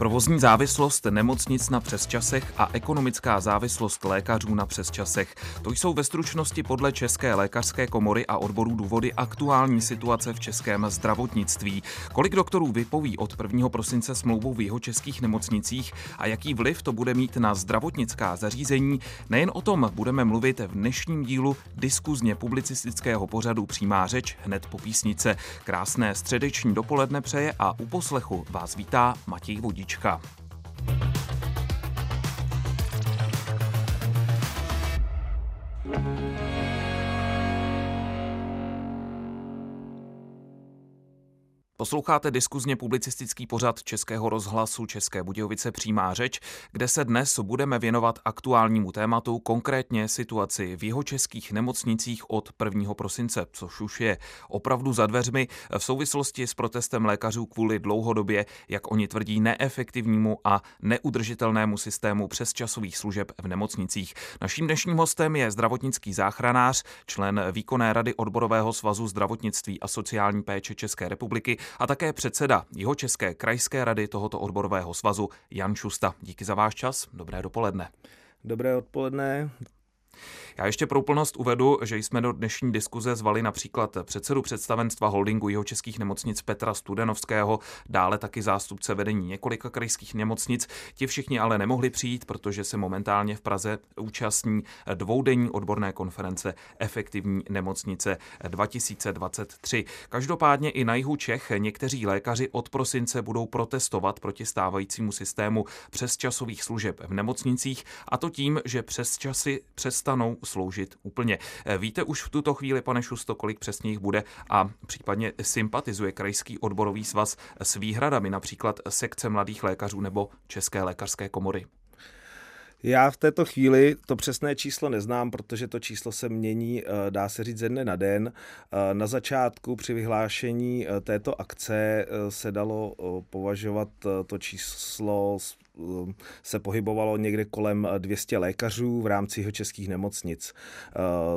Provozní závislost nemocnic na přesčasech a ekonomická závislost lékařů na přesčasech. To jsou ve stručnosti podle České lékařské komory a odborů důvody aktuální situace v českém zdravotnictví. Kolik doktorů vypoví od 1. prosince smlouvou v jeho českých nemocnicích a jaký vliv to bude mít na zdravotnická zařízení, nejen o tom budeme mluvit v dnešním dílu diskuzně publicistického pořadu Přímá řeč hned po písnice. Krásné středeční dopoledne přeje a u poslechu vás vítá Matěj Vodič. Vodička. Posloucháte diskuzně publicistický pořad Českého rozhlasu České Budějovice Přímá řeč, kde se dnes budeme věnovat aktuálnímu tématu, konkrétně situaci v jeho českých nemocnicích od 1. prosince, což už je opravdu za dveřmi v souvislosti s protestem lékařů kvůli dlouhodobě, jak oni tvrdí, neefektivnímu a neudržitelnému systému přesčasových služeb v nemocnicích. Naším dnešním hostem je zdravotnický záchranář, člen výkonné rady odborového svazu zdravotnictví a sociální péče České republiky a také předseda jeho České krajské rady tohoto odborového svazu Jan Šusta. Díky za váš čas, dobré dopoledne. Dobré odpoledne, já ještě pro úplnost uvedu, že jsme do dnešní diskuze zvali například předsedu představenstva holdingu jeho českých nemocnic Petra Studenovského, dále taky zástupce vedení několika krajských nemocnic. Ti všichni ale nemohli přijít, protože se momentálně v Praze účastní dvoudenní odborné konference Efektivní nemocnice 2023. Každopádně i na jihu Čech někteří lékaři od prosince budou protestovat proti stávajícímu systému přesčasových služeb v nemocnicích a to tím, že přes časy přestanou sloužit úplně. Eh, víte už v tuto chvíli, pane Šusto, kolik přesně jich bude a případně sympatizuje Krajský odborový svaz s výhradami, například sekce mladých lékařů nebo České lékařské komory? Já v této chvíli to přesné číslo neznám, protože to číslo se mění, eh, dá se říct, ze dne na den. Eh, na začátku při vyhlášení této akce se dalo považovat to číslo se pohybovalo někde kolem 200 lékařů v rámci jeho českých nemocnic.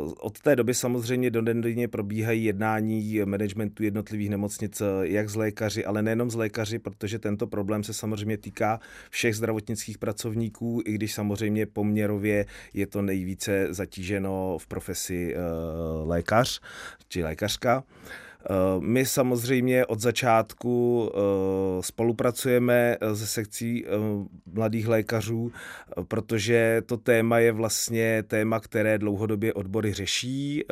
Uh, od té doby samozřejmě do denně probíhají jednání managementu jednotlivých nemocnic uh, jak z lékaři, ale nejenom z lékaři, protože tento problém se samozřejmě týká všech zdravotnických pracovníků, i když samozřejmě poměrově je to nejvíce zatíženo v profesi lékař či lékařka. Eh, my samozřejmě od začátku eh, spolupracujeme eh, se sekcí mladých lékařů, protože to téma je vlastně téma, které dlouhodobě odbory řeší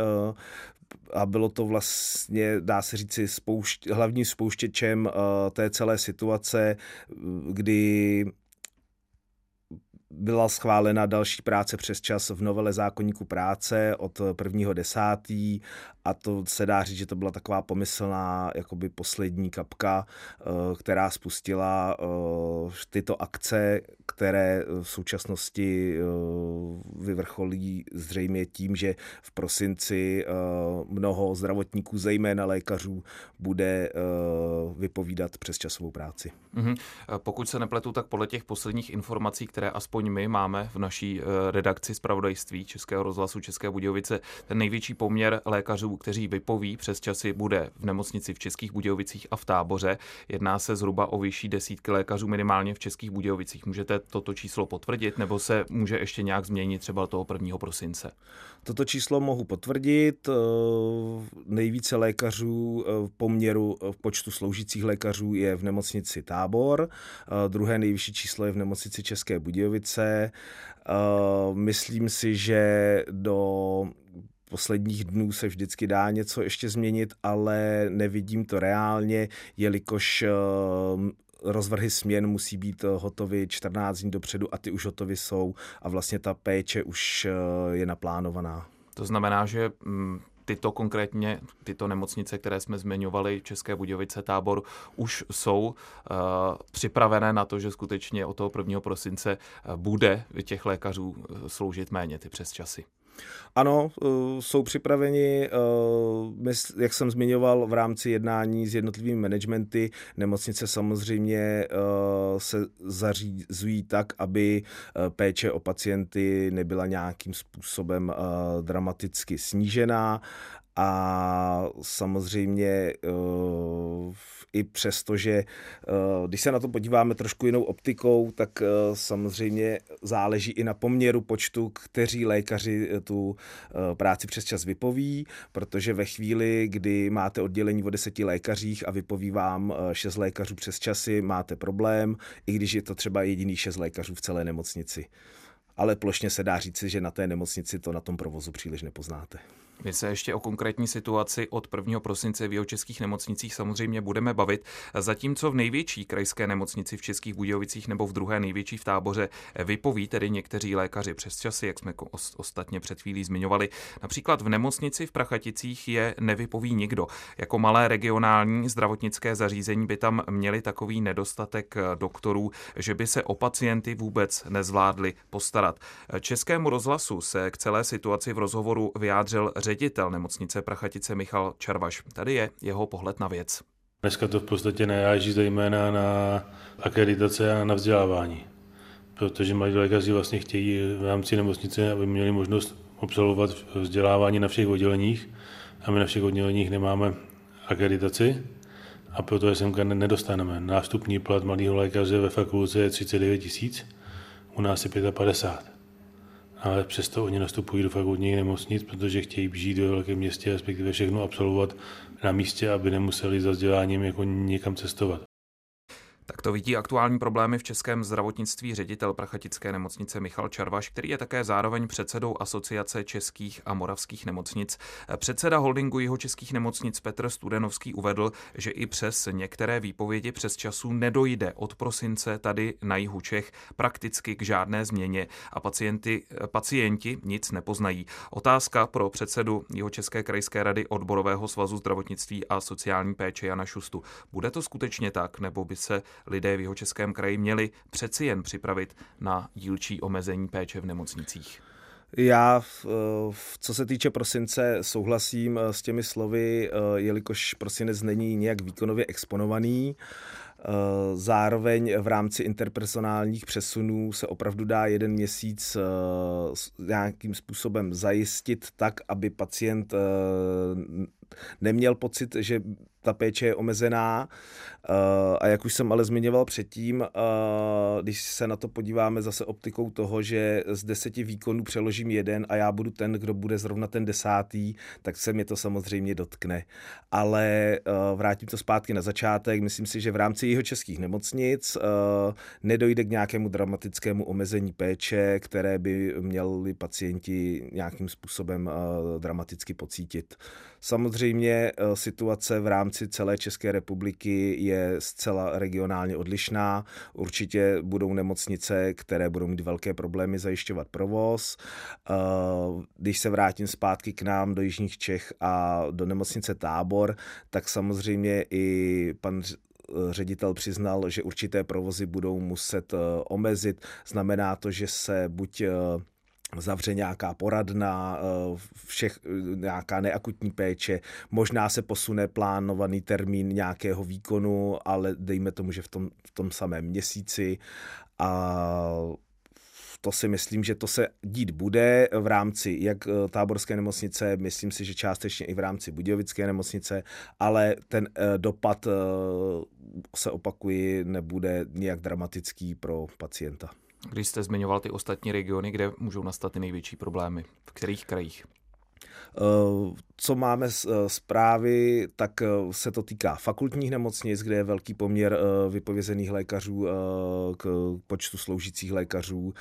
a bylo to vlastně, dá se říci, spoušť, hlavním spouštěčem té celé situace, kdy byla schválena další práce přes čas v novele zákonníku práce od prvního desátý a to se dá říct, že to byla taková pomyslná jakoby poslední kapka, eh, která spustila eh, tyto akce, které v současnosti eh, vyvrcholí zřejmě tím, že v prosinci mnoho zdravotníků, zejména lékařů, bude vypovídat přes časovou práci. Mm-hmm. Pokud se nepletu, tak podle těch posledních informací, které aspoň my máme v naší redakci zpravodajství Českého rozhlasu České Budějovice, ten největší poměr lékařů kteří vypoví přes časy, bude v nemocnici v Českých Budějovicích a v táboře. Jedná se zhruba o vyšší desítky lékařů minimálně v Českých Budějovicích. Můžete toto číslo potvrdit nebo se může ještě nějak změnit třeba toho 1. prosince? Toto číslo mohu potvrdit. Eh, nejvíce lékařů eh, v poměru v počtu sloužících lékařů je v nemocnici Tábor. Eh, druhé nejvyšší číslo je v nemocnici České Budějovice. Myslím si, že do posledních dnů se vždycky dá něco ještě změnit, ale nevidím to reálně, jelikož eh, rozvrhy směn musí být hotovy 14 dní dopředu a ty už hotovy jsou a vlastně ta péče už eh, je naplánovaná. To znamená, že mm, tyto konkrétně, tyto nemocnice, které jsme zmiňovali, České Budějovice, Tábor, už jsou uh, připravené na to, že skutečně od toho 1. prosince bude těch lékařů sloužit méně ty přes časy. Ano, eh, jsou připraveni, eh, jak jsem zmiňoval, v rámci jednání s jednotlivými managementy. Nemocnice samozřejmě eh, se zařízují tak, aby péče o pacienty nebyla nějakým způsobem dramaticky snížená a samozřejmě i přesto, že eh, když se na to podíváme trošku jinou optikou, tak eh, samozřejmě záleží i na poměru počtu, kteří lékaři eh, tu práci přes čas vypoví, protože ve chvíli, kdy máte oddělení o deseti lékařích a vypoví vám šest lékařů přes časy, máte problém, i když je to třeba jediný šest lékařů v celé nemocnici. Ale plošně se dá říci, že na té nemocnici to na tom provozu příliš nepoznáte. My se ještě o konkrétní situaci od 1. prosince v jeho českých nemocnicích samozřejmě budeme bavit. Zatímco v největší krajské nemocnici v Českých Budějovicích nebo v druhé největší v táboře vypoví tedy někteří lékaři přes časy, jak jsme ostatně před chvílí zmiňovali. Například v nemocnici v Prachaticích je nevypoví nikdo. Jako malé regionální zdravotnické zařízení by tam měli takový nedostatek doktorů, že by se o pacienty vůbec nezvládli postarat. Českému rozhlasu se k celé situaci v rozhovoru vyjádřil nemocnice Prachatice Michal Čarvaš. Tady je jeho pohled na věc. Dneska to v podstatě nejáží zejména na akreditace a na vzdělávání, protože mladí lékaři vlastně chtějí v rámci nemocnice, aby měli možnost absolvovat vzdělávání na všech odděleních a my na všech odděleních nemáme akreditaci a proto je semka nedostaneme. Nástupní plat malého lékaře ve fakultě je 39 tisíc, u nás je 55 ale přesto oni nastupují do fakultních nemocnic, protože chtějí žít ve velkém městě, respektive všechno absolvovat na místě, aby nemuseli za vzděláním jako někam cestovat. Tak to vidí aktuální problémy v českém zdravotnictví ředitel Prachatické nemocnice Michal Čarvaš, který je také zároveň předsedou Asociace českých a moravských nemocnic. Předseda holdingu jeho českých nemocnic Petr Studenovský uvedl, že i přes některé výpovědi přes času nedojde od prosince tady na jihu Čech prakticky k žádné změně a pacienty, pacienti nic nepoznají. Otázka pro předsedu jeho České krajské rady odborového svazu zdravotnictví a sociální péče Jana Šustu. Bude to skutečně tak, nebo by se lidé v jeho českém kraji měli přeci jen připravit na dílčí omezení péče v nemocnicích. Já, co se týče prosince, souhlasím eh, s těmi slovy, eh, jelikož prosinec není nějak výkonově exponovaný. Eh, zároveň v rámci interpersonálních přesunů se opravdu dá jeden měsíc nějakým způsobem zajistit tak, aby pacient neměl pocit, že ta péče je omezená eh, a jak už jsem ale zmiňoval předtím, eh, když se na to podíváme zase optikou toho, že z deseti výkonů přeložím jeden a já budu ten, kdo bude zrovna ten desátý, tak se mě to samozřejmě dotkne. Ale eh, vrátím to zpátky na začátek. Myslím si, že v rámci jeho českých nemocnic nedojde k nějakému dramatickému omezení péče, které by měli pacienti nějakým způsobem dramaticky pocítit. Samozřejmě situace v rámci rámci celé České republiky je zcela regionálně odlišná. Určitě budou nemocnice, které budou mít velké problémy zajišťovat provoz. Eh, když se vrátím zpátky k nám do Jižních Čech a do nemocnice Tábor, tak samozřejmě i pan ředitel přiznal, že určité provozy budou muset eh, omezit. Znamená to, že se buď eh, zavře nějaká poradna, eh, všech, nějaká neakutní péče, možná se posune plánovaný termín nějakého výkonu, ale dejme tomu, že v tom, v tom samém měsíci a to si myslím, že to se dít bude v rámci jak eh, táborské nemocnice, myslím si, že částečně i v rámci Budějovické nemocnice, ale ten eh, dopad, se opakuji, nebude nijak dramatický pro pacienta. Když jste zmiňoval ty ostatní regiony, kde můžou nastat ty největší problémy, v kterých krajích? Eh, co máme eh, zprávy, tak eh, se to týká fakultních nemocnic, kde je velký poměr vypovězených lékařů k počtu sloužících lékařů.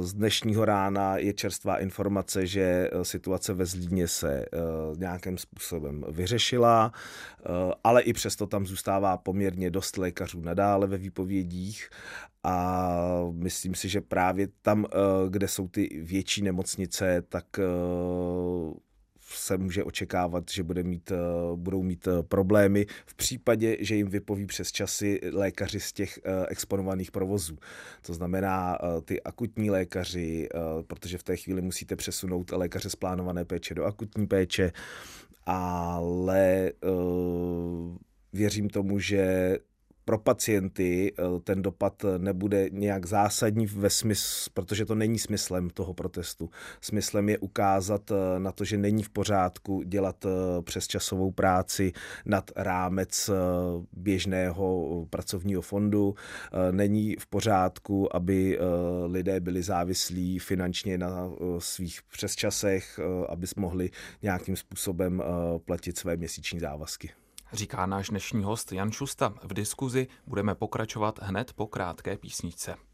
Z dnešního rána je čerstvá informace, že situace ve Zlíně se nějakým způsobem vyřešila, ale i přesto tam zůstává poměrně dost lékařů nadále ve výpovědích a myslím si, že právě tam, kde jsou ty větší nemocnice, tak se může očekávat, že bude mít, budou mít problémy v případě, že jim vypoví přes časy lékaři z těch exponovaných provozů. To znamená ty akutní lékaři, protože v té chvíli musíte přesunout lékaře z plánované péče do akutní péče, ale věřím tomu, že pro pacienty eh, ten dopad nebude nějak zásadní ve smyslu, protože to není smyslem toho protestu. Smyslem je ukázat eh, na to, že není v pořádku dělat eh, přes časovou práci nad rámec běžného pracovního fondu. Není v pořádku, aby lidé byli závislí finančně na svých přesčasech, aby mohli nějakým způsobem platit své měsíční závazky říká náš dnešní host Jan Šusta. V diskuzi budeme pokračovat hned po krátké písničce.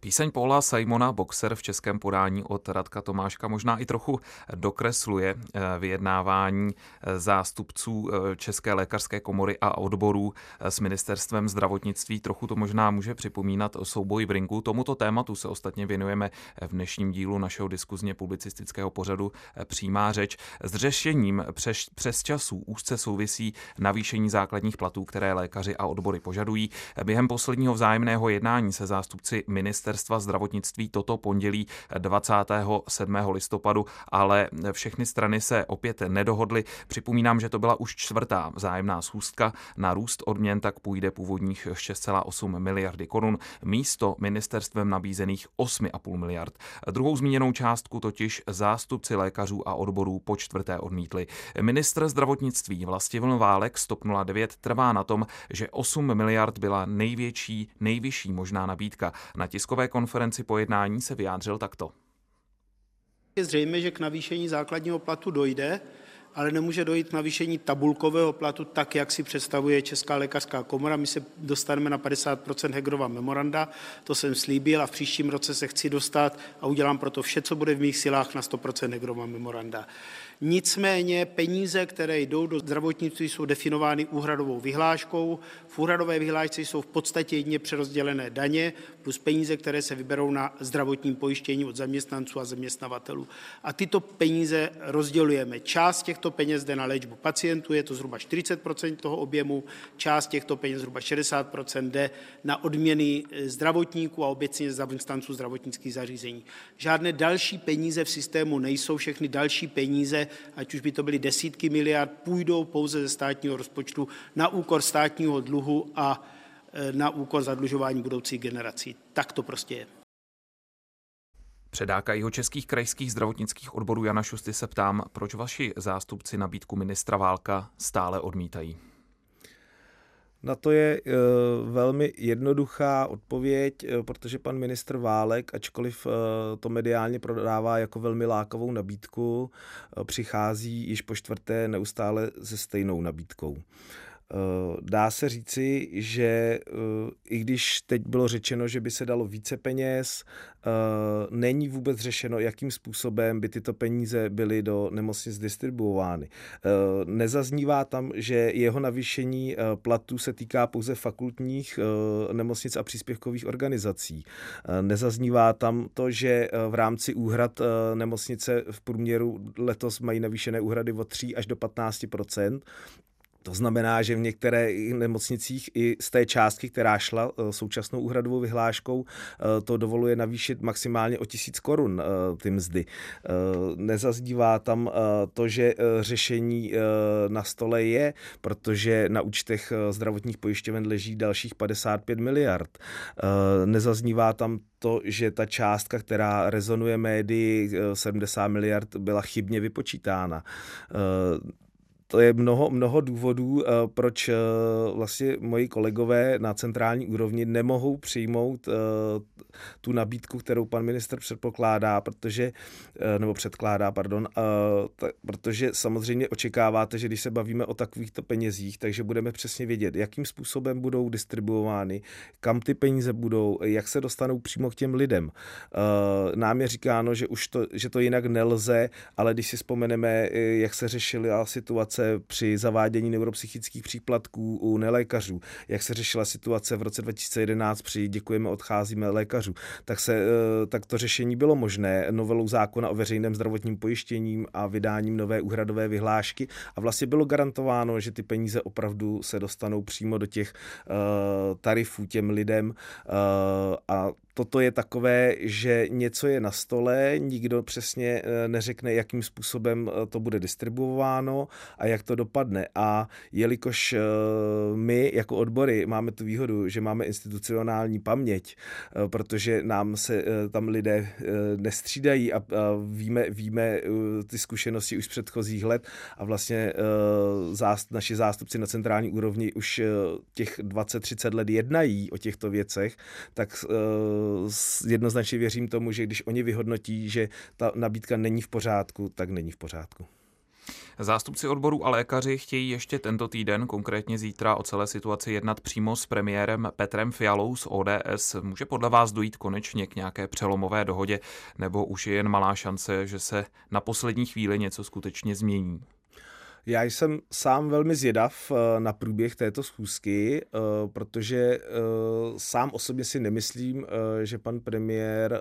Píseň Paula Simona, boxer v českém podání od Radka Tomáška, možná i trochu dokresluje eh, vyjednávání eh, zástupců eh, České lékařské komory a odborů s ministerstvem zdravotnictví. Trochu to možná může připomínat souboj v ringu. Tomuto tématu se ostatně věnujeme v dnešním dílu našeho diskuzně publicistického pořadu Přímá řeč. S řešením přes, přes časů úzce souvisí navýšení základních platů, které lékaři a odbory požadují. Během posledního vzájemného jednání se zástupci ministerstva zdravotnictví toto pondělí 27. listopadu, ale všechny strany se opět nedohodly. Připomínám, že to byla už čtvrtá vzájemná schůzka. Na růst odměn tak půjde původních 6,8 miliardy korun místo ministerstvem nabízených 8,5 miliard. Druhou zmíněnou částku totiž zástupci lékařů a odborů po čtvrté odmítli. Ministr zdravotnictví Vlastivil Válek Stop 09 trvá na tom, že 8 miliard byla největší, nejvyšší možná nabídka. Na tiskové konferenci po jednání se vyjádřil takto. Je zřejmé, že k navýšení základního platu dojde, ale nemůže dojít k navýšení tabulkového platu tak, jak si představuje Česká lékařská komora. My se dostaneme na 50% Hegrova memoranda, to jsem slíbil a v příštím roce se chci dostat a udělám proto vše, co bude v mých silách na 100% Hegrova memoranda. Nicméně peníze, které jdou do zdravotnictví, jsou definovány úhradovou vyhláškou. V úhradové vyhlášce jsou v podstatě jedně přerozdělené daně plus peníze, které se vyberou na zdravotním pojištění od zaměstnanců a zaměstnavatelů. A tyto peníze rozdělujeme. Část těchto peněz jde na léčbu pacientů, je to zhruba 40% toho objemu, část těchto peněz, zhruba 60% jde na odměny zdravotníků a obecně zaměstnanců zdravotnických zařízení. Žádné další peníze v systému nejsou, všechny další peníze ať už by to byly desítky miliard, půjdou pouze ze státního rozpočtu na úkor státního dluhu a e, na úkor zadlužování budoucích generací. Tak to prostě je. Předáka jeho českých krajských zdravotnických odborů Jana Šusty se ptám, proč vaši zástupci nabídku ministra Válka stále odmítají. Na to je uh, velmi jednoduchá odpověď, uh, protože pan ministr Válek, ačkoliv uh, to mediálně prodává jako velmi lákavou nabídku, přichází již po čtvrté neustále se stejnou nabídkou. Eh, dá se říci, že eh, i když teď bylo řečeno, že by se dalo více peněz, eh, není vůbec řešeno, jakým způsobem by tyto peníze byly do nemocnic distribuovány. Nezaznívá tam, že jeho navýšení platů se týká pouze fakultních nemocnic a příspěvkových organizací. Nezaznívá tam to, že v rámci úhrad nemocnice v průměru letos mají navýšené úhrady od 3 až do 15 to znamená, že v některých nemocnicích i z té částky, která šla eh, současnou úhradovou vyhláškou, eh, to dovoluje navýšit maximálně o tisíc korun eh, ty mzdy. Nezazdívá tam to, že řešení na stole je, protože na účtech zdravotních pojišťoven leží dalších 55 miliard. Nezaznívá tam to, že ta částka, která rezonuje médii, 70 miliard, byla chybně vypočítána to je mnoho, mnoho důvodů, eh, proč eh, vlastně moji kolegové na centrální úrovni nemohou přijmout eh, tu nabídku, kterou pan minister předpokládá, protože, nebo předkládá, pardon, protože samozřejmě očekáváte, že když se bavíme o takovýchto penězích, takže budeme přesně vědět, jakým způsobem budou distribuovány, kam ty peníze budou, jak se dostanou přímo k těm lidem. Nám je říkáno, že už to, že to jinak nelze, ale když si vzpomeneme, jak se řešila situace situace při zavádění neuropsychických příplatků u nelékařů, jak se řešila situace v roce 2011 při děkujeme, odcházíme lékařů, tak, se, tak to řešení bylo možné novelou zákona o veřejném zdravotním pojištěním a vydáním nové úhradové vyhlášky? A vlastně bylo garantováno, že ty peníze opravdu se dostanou přímo do těch uh, tarifů těm lidem uh, a toto je takové, že něco je na stole, nikdo přesně eh, neřekne, jakým způsobem eh, to bude distribuováno a jak to dopadne. A jelikož eh, my jako odbory máme tu výhodu, že máme institucionální paměť, protože nám se tam lidé nestřídají a víme, víme ty zkušenosti už z předchozích let a vlastně naši zástupci na centrální úrovni už těch 20-30 let jednají o těchto věcech, tak jednoznačně věřím tomu, že když oni vyhodnotí, že ta nabídka není v pořádku, tak není v pořádku. Zástupci odborů a lékaři chtějí ještě tento týden, konkrétně zítra, o celé situaci jednat přímo s premiérem Petrem Fialou z ODS. Může podle vás dojít konečně k nějaké přelomové dohodě, nebo už je jen malá šance, že se na poslední chvíli něco skutečně změní? Já jsem sám velmi zvědav eh, na průběh této schůzky, eh, protože eh, sám osobně si nemyslím, že pan premiér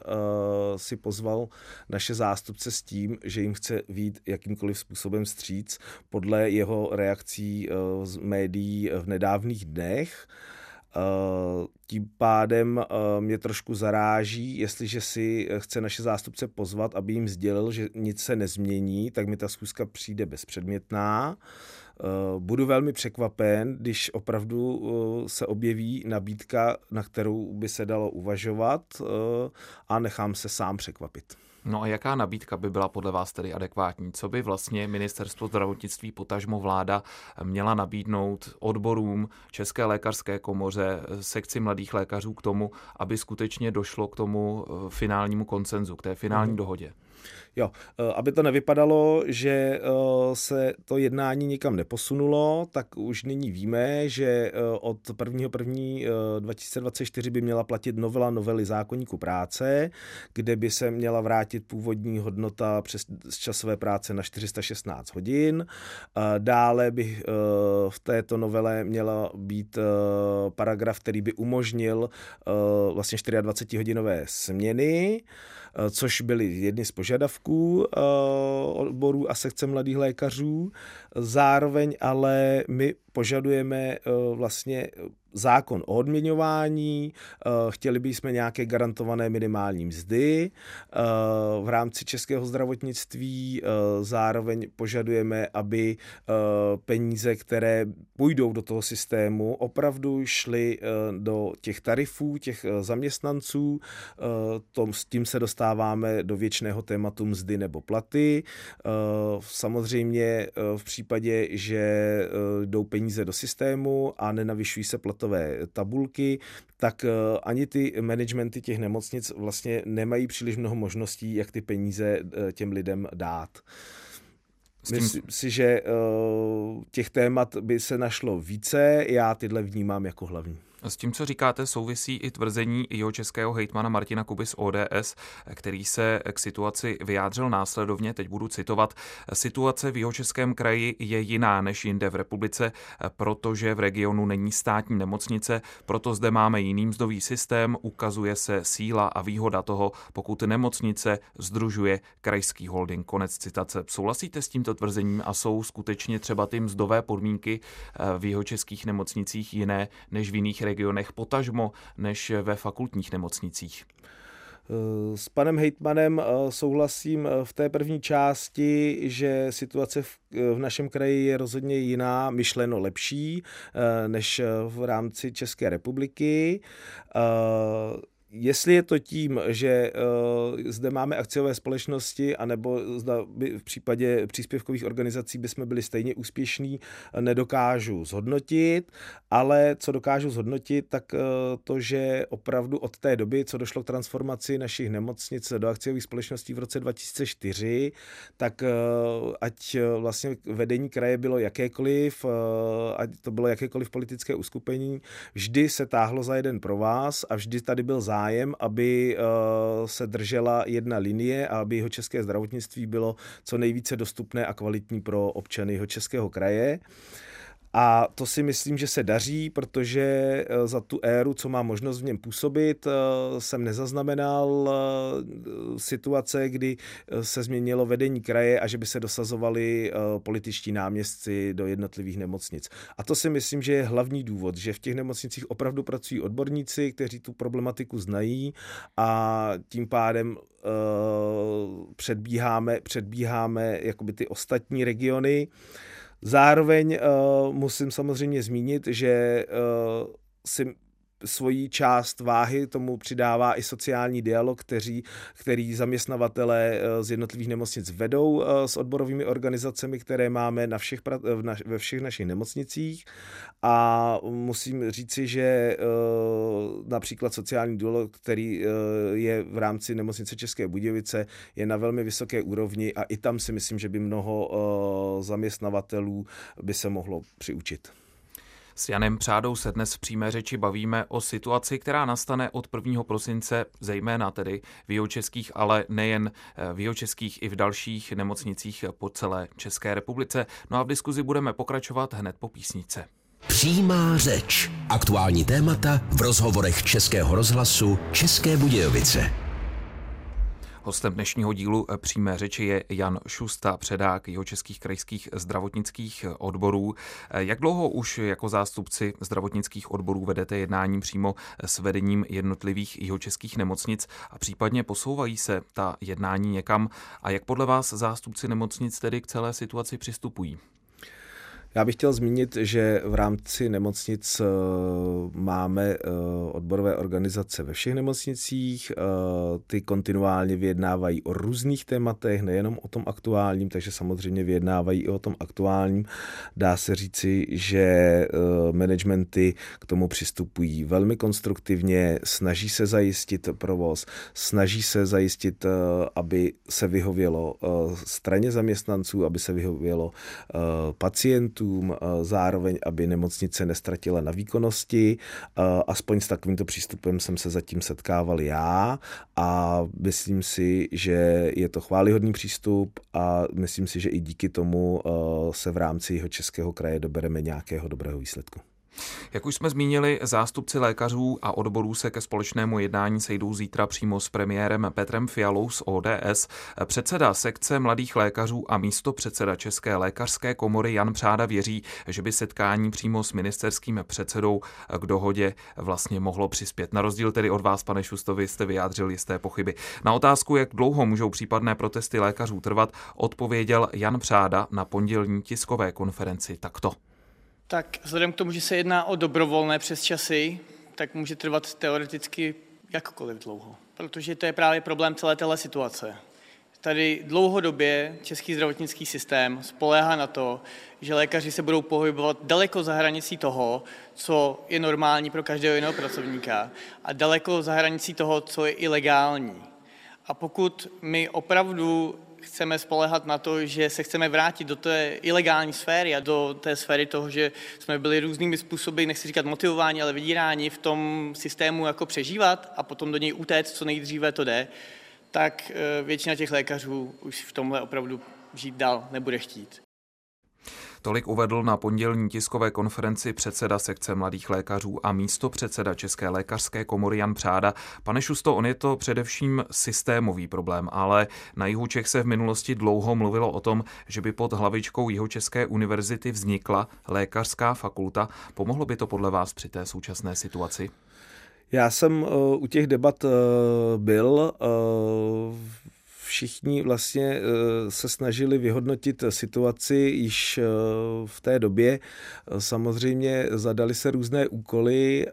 si pozval naše zástupce s tím, že jim chce vít jakýmkoliv způsobem stříc podle jeho reakcí z médií v nedávných dnech. Eh, tím pádem eh, mě trošku zaráží, jestliže si chce naše zástupce pozvat, aby jim sdělil, že nic se nezmění, tak mi ta schůzka přijde bezpředmětná. Eh, budu velmi překvapen, když opravdu se objeví nabídka, na kterou by se dalo uvažovat a nechám se sám překvapit. No a jaká nabídka by byla podle vás tedy adekvátní? Co by vlastně ministerstvo zdravotnictví, potažmo vláda měla nabídnout odborům České lékařské komoře, sekci mladých lékařů k tomu, aby skutečně došlo k tomu eh, finálnímu koncenzu, k té finální mm. dohodě? Jo, eh, aby to nevypadalo, že eh, se to jednání nikam neposunulo, tak už nyní víme, že eh, od 1.1.2024 by měla platit novela novely zákonníku práce, kde by se měla vrátit původní hodnota přes časové práce na 416 hodin. Dále by v této novele měla být paragraf, který by umožnil vlastně 24 hodinové směny. Eh, což byly jedny z požadavků eh, odborů a sekce mladých lékařů. Zároveň ale my požadujeme eh, vlastně zákon o odměňování, eh, chtěli bychom nějaké garantované minimální mzdy eh, v rámci českého zdravotnictví, zároveň požadujeme, aby peníze, které půjdou do toho systému, opravdu šly do těch tarifů, těch zaměstnanců, tom, s tím se dostáváme do věčného tématu mzdy nebo platy. Samozřejmě v případě, že jdou peníze do systému a nenavyšují se platové tabulky, tak eh, ani ty managementy těch nemocnic vlastně nemají příliš mnoho možností, jak ty peníze eh, těm lidem dát. Myslím si, že eh, těch témat by se našlo více, já tyhle vnímám jako hlavní. S tím, co říkáte, souvisí i tvrzení jeho českého hejtmana Martina Kuby z ODS, který se k situaci vyjádřil následovně, teď budu citovat, situace v jeho českém kraji je jiná než jinde v republice, protože v regionu není státní nemocnice, proto zde máme jiný mzdový systém, ukazuje se síla a výhoda toho, pokud nemocnice združuje krajský holding. Konec citace. Souhlasíte s tímto tvrzením a jsou skutečně třeba ty mzdové podmínky v jeho českých nemocnicích jiné než v jiných regionech? Regionech potažmo než ve fakultních nemocnicích. Eh, s panem Hejtmanem eh, souhlasím eh, v té první části, že situace v, v našem kraji je rozhodně jiná, myšleno lepší než v rámci České republiky. Jestli je to tím, že uh, zde máme akciové společnosti, anebo zda by v případě příspěvkových organizací bychom byli stejně úspěšní, nedokážu zhodnotit, ale co dokážu zhodnotit, tak uh, to, že opravdu od té doby, co došlo k transformaci našich nemocnic do akciových společností v roce 2004, tak uh, ať vlastně vedení kraje bylo jakékoliv, uh, ať to bylo jakékoliv politické uskupení, vždy se táhlo za jeden pro vás a vždy tady byl zájem zájem, aby se držela jedna linie a aby jeho české zdravotnictví bylo co nejvíce dostupné a kvalitní pro občany jeho českého kraje. A to si myslím, že se daří, protože eh, za tu éru, co má možnost v něm působit, eh, jsem nezaznamenal eh, situace, kdy se změnilo vedení kraje a že by se dosazovali političtí náměstci do jednotlivých nemocnic. A to si myslím, že je hlavní důvod, že v těch nemocnicích opravdu pracují odborníci, kteří tu problematiku znají a tím pádem předbíháme, předbíháme jakoby ty ostatní regiony. Zároveň uh, musím samozřejmě zmínit, že uh, si svoji část váhy tomu přidává i sociální dialog, který, který zaměstnavatele eh, z jednotlivých nemocnic vedou s odborovými organizacemi, které máme na všech, ve všech našich nemocnicích. A musím říci, že například sociální dialog, který je v rámci nemocnice České Budějovice, je na velmi vysoké úrovni a i tam si myslím, že by mnoho zaměstnavatelů by se mohlo přiučit. S Janem Přádou se dnes v přímé řeči bavíme o situaci, která nastane od 1. prosince, zejména tedy v jihočeských, ale nejen v jihočeských i v dalších nemocnicích po celé České republice. No a v diskuzi budeme pokračovat hned po písnice. Přímá řeč. Aktuální témata v rozhovorech Českého rozhlasu České Budějovice. Hostem dnešního dílu eh, přímé řeči je Jan Šusta, předák jeho českých krajských zdravotnických odborů. Eh, jak dlouho už jako zástupci zdravotnických odborů vedete jednáním přímo s vedením jednotlivých jeho českých nemocnic a případně posouvají se ta jednání někam a jak podle vás zástupci nemocnic tedy k celé situaci přistupují? Já bych chtěl zmínit, že v rámci nemocnic eh, máme eh, odborové organizace ve všech nemocnicích. Eh, ty kontinuálně vyjednávají o různých tématech, nejenom o tom aktuálním, takže samozřejmě vyjednávají i o tom aktuálním. Dá se říci, že managementy k tomu přistupují velmi konstruktivně, snaží se zajistit provoz, snaží se zajistit, aby se vyhovělo straně zaměstnanců, aby se vyhovělo pacientů, pacientům, zároveň, aby nemocnice nestratila na výkonnosti. Aspoň s takovýmto přístupem jsem se zatím setkával já a myslím si, že je to chválihodný přístup a myslím si, že i díky tomu se v rámci jeho českého kraje dobereme nějakého dobrého výsledku. Jak už jsme zmínili, zástupci lékařů a odborů se ke společnému jednání sejdou zítra přímo s premiérem Petrem Fialou z ODS. Předseda sekce mladých lékařů a místo předseda České lékařské komory Jan Přáda věří, že by setkání přímo s ministerským předsedou k dohodě vlastně mohlo přispět. Na rozdíl tedy od vás, pane Šustovi, jste vyjádřil jisté pochyby. Na otázku, jak dlouho můžou případné protesty lékařů trvat, odpověděl Jan Přáda na pondělní tiskové konferenci takto. Tak vzhledem k tomu, že se jedná o dobrovolné přesčasy, tak může trvat teoreticky jakkoliv dlouho. Protože to je právě problém celé téhle situace. Tady dlouhodobě český zdravotnický systém spoléhá na to, že lékaři se budou pohybovat daleko za hranicí toho, co je normální pro každého jiného pracovníka a daleko za hranicí toho, co je ilegální. A pokud my opravdu chceme spolehat na to, že se chceme vrátit do té ilegální sféry a do té sféry toho, že jsme byli různými způsoby, nechci říkat motivováni, ale vydíráni v tom systému jako přežívat a potom do něj utéct, co nejdříve to jde, tak eh, většina těch lékařů už v tomhle opravdu žít dál nebude chtít. Tolik uvedl na pondělní tiskové konferenci předseda sekce mladých lékařů a místo předseda České lékařské komory Jan Přáda. Pane Šusto, on je to především systémový problém, ale na jihu Čech se v minulosti dlouho mluvilo o tom, že by pod hlavičkou Jihočeské univerzity vznikla lékařská fakulta. Pomohlo by to podle vás při té současné situaci? Já jsem uh, u těch debat uh, byl. Uh, všichni vlastně eh, se snažili vyhodnotit situaci již eh, v té době. Samozřejmě zadali se různé úkoly.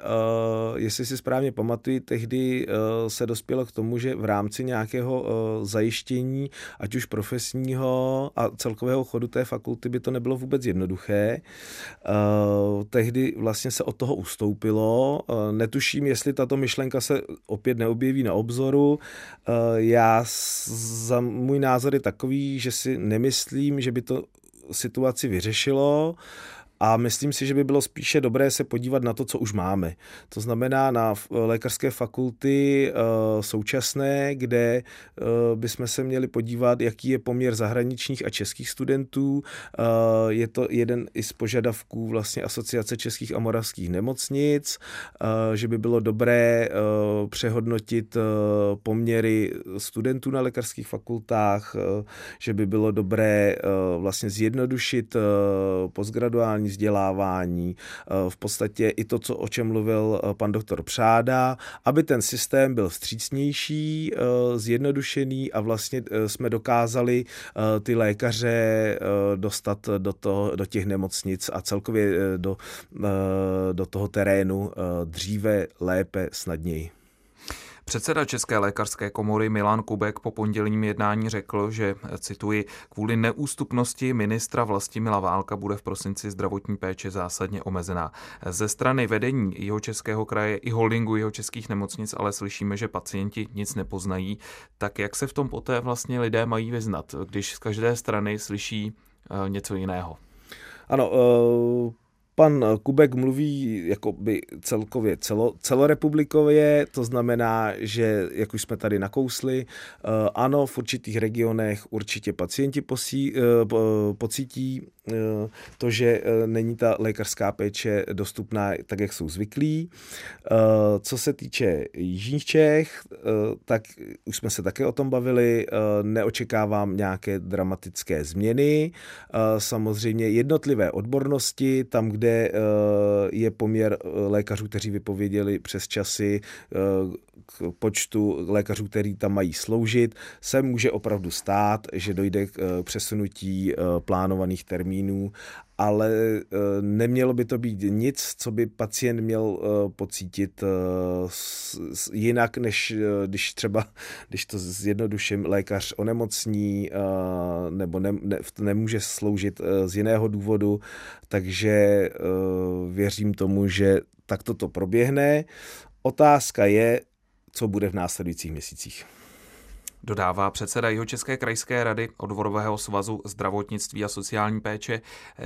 Jestli si správně pamatuju, tehdy eh, se dospělo k tomu, že v rámci nějakého zajištění, ať už profesního a celkového chodu té fakulty by to nebylo vůbec jednoduché. Tehdy vlastně se od toho ustoupilo. Netuším, jestli tato myšlenka se opět neobjeví na obzoru. Já za můj názor je takový, že si nemyslím, že by to situaci vyřešilo a myslím si, že by bylo spíše dobré se podívat na to, co už máme. To znamená na lékařské fakulty současné, kde bychom se měli podívat, jaký je poměr zahraničních a českých studentů. Je to jeden z požadavků vlastně Asociace českých a moravských nemocnic, že by bylo dobré přehodnotit poměry studentů na lékařských fakultách, že by bylo dobré vlastně zjednodušit postgraduální vzdělávání, v podstatě i to, co, o čem mluvil pan doktor Přáda, aby ten systém byl vstřícnější, zjednodušený a vlastně jsme dokázali ty lékaře dostat do, toho, do těch nemocnic a celkově do, do toho terénu dříve, lépe, snadněji. Předseda České lékařské komory Milan Kubek po pondělním jednání řekl, že, cituji, kvůli neústupnosti ministra Vlastimila Válka bude v prosinci zdravotní péče zásadně omezená. Ze strany vedení jeho českého kraje i holdingu jeho českých nemocnic ale slyšíme, že pacienti nic nepoznají. Tak jak se v tom poté vlastně lidé mají vyznat, když z každé strany slyší eh, něco jiného? Ano, uh Pan Kubek mluví jakoby celkově celo, celorepublikově, to znamená, že, jak už jsme tady nakousli, eh, ano, v určitých regionech určitě pacienti posí, eh, pocítí eh, to, že není ta lékařská péče dostupná tak, jak jsou zvyklí. Co se týče Jižních Čech, tak už jsme se také o tom bavili, neočekávám nějaké dramatické změny. Samozřejmě jednotlivé odbornosti, tam, kde eh, je poměr eh, lékařů, kteří vypověděli přes časy eh, k počtu lékařů, který tam mají sloužit, se může opravdu stát, že dojde k přesunutí plánovaných termínů ale nemělo by to být nic, co by pacient měl pocítit jinak, než když třeba, když to zjednoduším, lékař onemocní nebo ne, ne, nemůže sloužit z jiného důvodu, takže věřím tomu, že takto to proběhne. Otázka je, co bude v následujících měsících dodává předseda jeho České krajské rady odborového svazu zdravotnictví a sociální péče eh,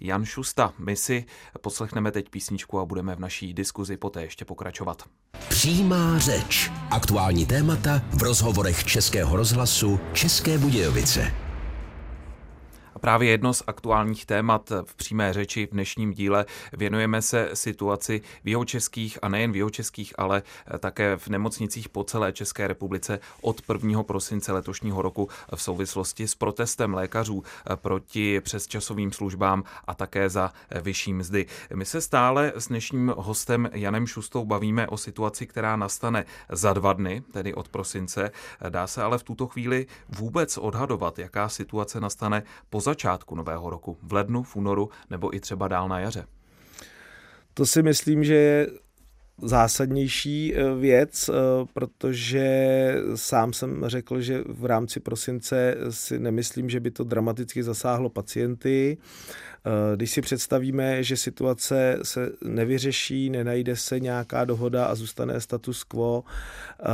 Jan Šusta. My si poslechneme teď písničku a budeme v naší diskuzi poté ještě pokračovat. Přímá řeč. Aktuální témata v rozhovorech Českého rozhlasu České Budějovice. Právě jedno z aktuálních témat v přímé řeči v dnešním díle věnujeme se situaci v jeho českých a nejen v jeho českých, ale také v nemocnicích po celé České republice od 1. prosince letošního roku v souvislosti s protestem lékařů proti přesčasovým službám a také za vyšší mzdy. My se stále s dnešním hostem Janem Šustou bavíme o situaci, která nastane za dva dny, tedy od prosince. Dá se ale v tuto chvíli vůbec odhadovat, jaká situace nastane po začátku nového roku, v lednu, v únoru nebo i třeba dál na jaře? To si myslím, že je zásadnější eh, věc, eh, protože sám jsem řekl, že v rámci prosince si nemyslím, že by to dramaticky zasáhlo pacienty. Eh, když si představíme, že situace se nevyřeší, nenajde se nějaká dohoda a zůstane status quo, eh,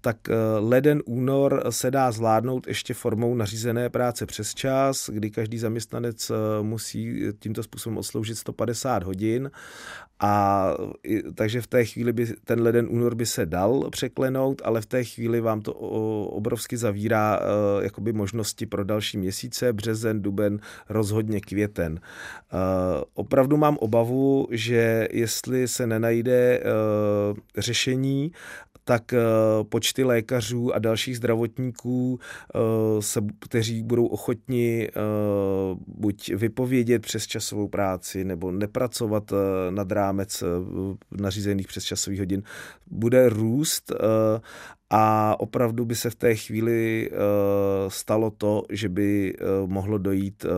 tak eh, leden, únor se dá zvládnout ještě formou nařízené práce přes čas, kdy každý zaměstnanec musí tímto způsobem odsloužit 150 hodin a takže v té chvíli by ten leden únor by se dal překlenout, ale v té chvíli vám to obrovsky zavírá jakoby možnosti pro další měsíce, březen, duben, rozhodně květen. Eh, opravdu mám obavu, že jestli se nenajde eh, řešení, tak eh, počty lékařů a dalších zdravotníků, se, kteří budou ochotni buď vypovědět přes časovou práci nebo nepracovat nad rámec nařízených přes časových hodin, bude růst a opravdu by se v té chvíli uh, stalo to, že by uh, mohlo dojít uh,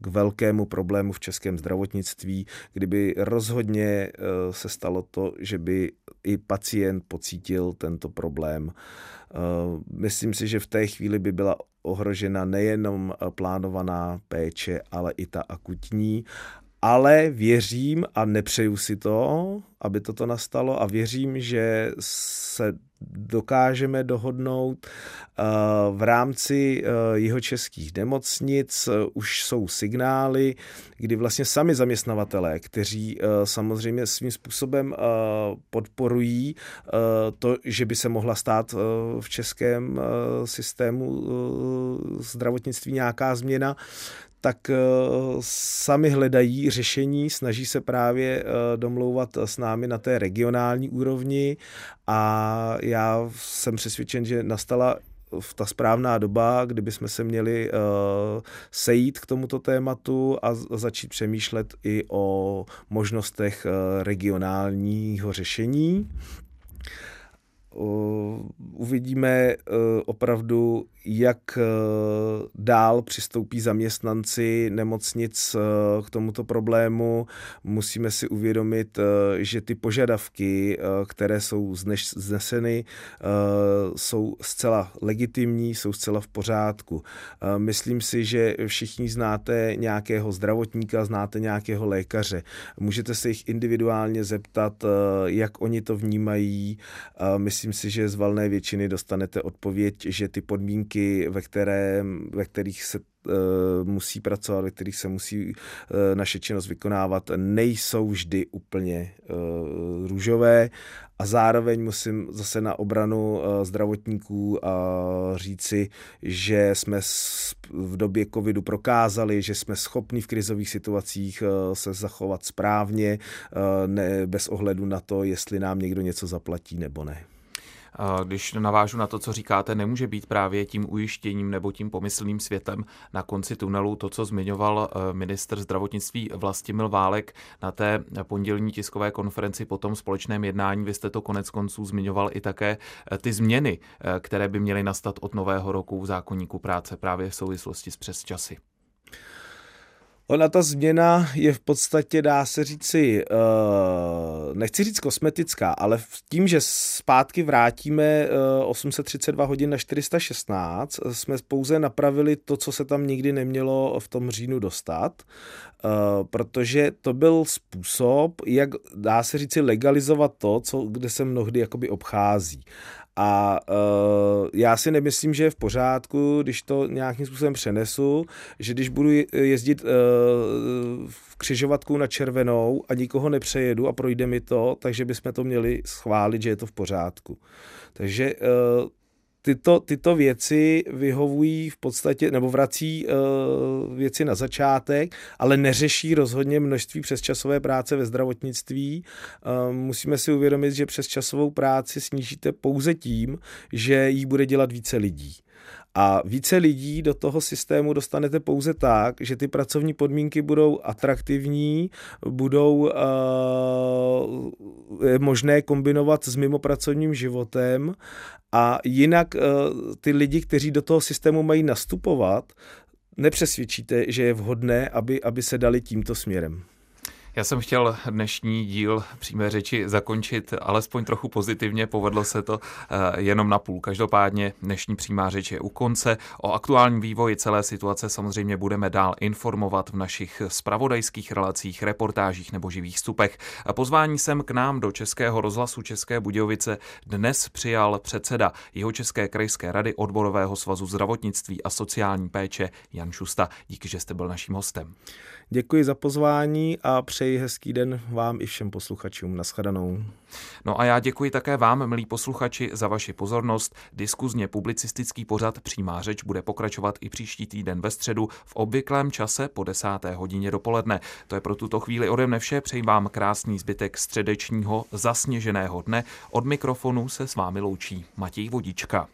k velkému problému v českém zdravotnictví, kdyby rozhodně uh, se stalo to, že by i pacient pocítil tento problém. Uh, myslím si, že v té chvíli by byla ohrožena nejenom plánovaná péče, ale i ta akutní ale věřím a nepřeju si to, aby toto nastalo a věřím, že se dokážeme dohodnout. Eh, v rámci jeho českých nemocnic už jsou signály, kdy vlastně sami zaměstnavatelé, kteří samozřejmě svým způsobem podporují to, že by se mohla stát v českém systému zdravotnictví nějaká změna, tak eh, sami hledají řešení, snaží se právě eh, domlouvat s námi na té regionální úrovni a já jsem přesvědčen, že nastala v ta správná doba, kdyby jsme se měli uh, sejít k tomuto tématu a začít přemýšlet i o možnostech uh, regionálního řešení. Uh, uvidíme uh, opravdu, jak eh, dál přistoupí zaměstnanci nemocnic eh, k tomuto problému. Musíme si uvědomit, eh, že ty požadavky, které jsou zneseny, jsou zcela legitimní, jsou zcela v pořádku. Myslím si, že všichni znáte nějakého zdravotníka, znáte nějakého lékaře. Můžete se jich individuálně zeptat, jak oni to vnímají. Myslím si, že z valné většiny dostanete odpověď, že ty podmínky ve, které, ve kterých se uh, musí pracovat, ve kterých se musí uh, naše činnost vykonávat, nejsou vždy úplně uh, růžové. A zároveň musím zase na obranu zdravotníků uh, říci, že jsme v době covidu prokázali, že jsme schopni v krizových situacích se zachovat správně, ne, bez ohledu na to, jestli nám někdo něco zaplatí nebo ne když navážu na to, co říkáte, nemůže být právě tím ujištěním nebo tím pomyslným světem na konci tunelu to, co zmiňoval eh, minister zdravotnictví Vlastimil Válek na té pondělní tiskové konferenci po tom společném jednání. Vy jste to konec konců zmiňoval i také eh, ty změny, eh, které by měly nastat od nového roku v zákonníku práce právě v souvislosti s přesčasy. Ona ta změna je v podstatě, dá se říci, uh, nechci říct kosmetická, ale tím, že zpátky vrátíme uh, 832 hodin na 416, jsme pouze napravili to, co se tam nikdy nemělo v tom říjnu dostat, uh, protože to byl způsob, jak, dá se říci, legalizovat to, co, kde se mnohdy jakoby obchází. A uh, já si nemyslím, že je v pořádku, když to nějakým způsobem přenesu, že když budu jezdit uh, v křižovatku na červenou a nikoho nepřejedu a projde mi to, takže bychom to měli schválit, že je to v pořádku. Takže uh, tyto, tyto věci vyhovují v podstatě, nebo vrací uh, věci na začátek, ale neřeší rozhodně množství přesčasové práce ve zdravotnictví. Uh, musíme si uvědomit, že přesčasovou práci snížíte pouze tím, že jí bude dělat více lidí. A více lidí do toho systému dostanete pouze tak, že ty pracovní podmínky budou atraktivní, budou uh, možné kombinovat s mimopracovním životem a jinak uh, ty lidi, kteří do toho systému mají nastupovat, nepřesvědčíte, že je vhodné, aby, aby se dali tímto směrem. Já jsem chtěl dnešní díl přímé řeči zakončit alespoň trochu pozitivně, povedlo se to eh, jenom na půl. Každopádně dnešní přímá řeč je u konce. O aktuálním vývoji celé situace samozřejmě budeme dál informovat v našich spravodajských relacích, reportážích nebo živých vstupech. Pozvání sem k nám do Českého rozhlasu České Budějovice dnes přijal předseda jeho České krajské rady odborového svazu zdravotnictví a sociální péče Jan Šusta. Díky, že jste byl naším hostem. Děkuji za pozvání a přeji hezký den vám i všem posluchačům. Naschledanou. No a já děkuji také vám, milí posluchači, za vaši pozornost. Diskuzně publicistický pořad Přímá řeč bude pokračovat i příští týden ve středu v obvyklém čase po desáté hodině dopoledne. To je pro tuto chvíli ode mne vše. Přeji vám krásný zbytek středečního zasněženého dne. Od mikrofonu se s vámi loučí Matěj Vodička.